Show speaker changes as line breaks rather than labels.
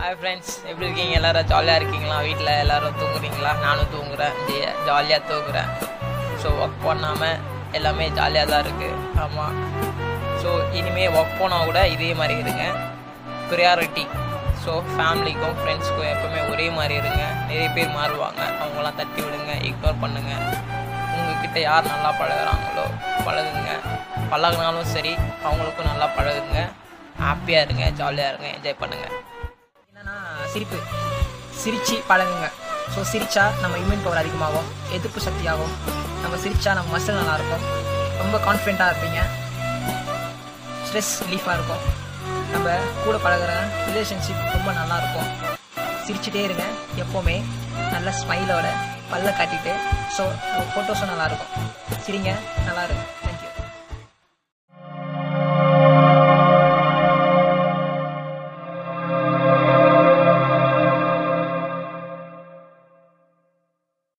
Hi friends எப்படி இருக்கீங்க? எல்லாரும் ஜாலியாக இருக்கீங்களா? வீட்டில் எல்லாரும் தூங்குறீங்களா? நானும் தூங்குறேன். ஜாலியாக தூங்குறேன். ஸோ ஒர்க் பண்ணாமல் எல்லாமே ஜாலியாக தான் இருக்குது ஆமாம் ஸோ இனிமேல் ஒர்க் போனால் கூட இதே மாதிரி இருங்க. ப்ரியாரிட்டி ஸோ ஃபேமிலிக்கும் ஃப்ரெண்ட்ஸ்க்கும் எப்பவுமே ஒரே மாதிரி இருங்க. நிறைய பேர் மாறுவாங்க. அவங்களாம் தட்டி விடுங்க இக்னோர் பண்ணுங்க. உங்ககிட்ட யார் நல்லா பழகுறாங்களோ பழகுங்க. பழகுனாலும் சரி அவங்களுக்கும் நல்லா பழகுங்க. ஹாப்பியாக இருங்க ஜாலியாக இருங்க என்ஜாய் பண்ணுங்கள்
சிரிப்பு. சிரிச்சு பழகுங்க. ஸோ சிரிச்சா நம்ம இம்யூன் பவர் அதிகமாகும். எதிர்ப்பு சக்தியாகும். நம்ம சிரிச்சா நம்ம மசில் நல்லா இருக்கும். ரொம்ப கான்ஃபிடெண்ட்டாக இருப்பீங்க. ஸ்ட்ரெஸ் ரிலீஃபாக இருக்கும். நம்ம கூட பழகுற ரிலேஷன்ஷிப் ரொம்ப நல்லா இருக்கும். சிரிச்சுட்டே இருங்க. எப்போவுமே நல்ல ஸ்மைலோட பல்ல காட்டிட்டு ஸோ ஃபோட்டோஸும் நல்லா இருக்கும். சிரிங்க. நல்லா இருக்கும்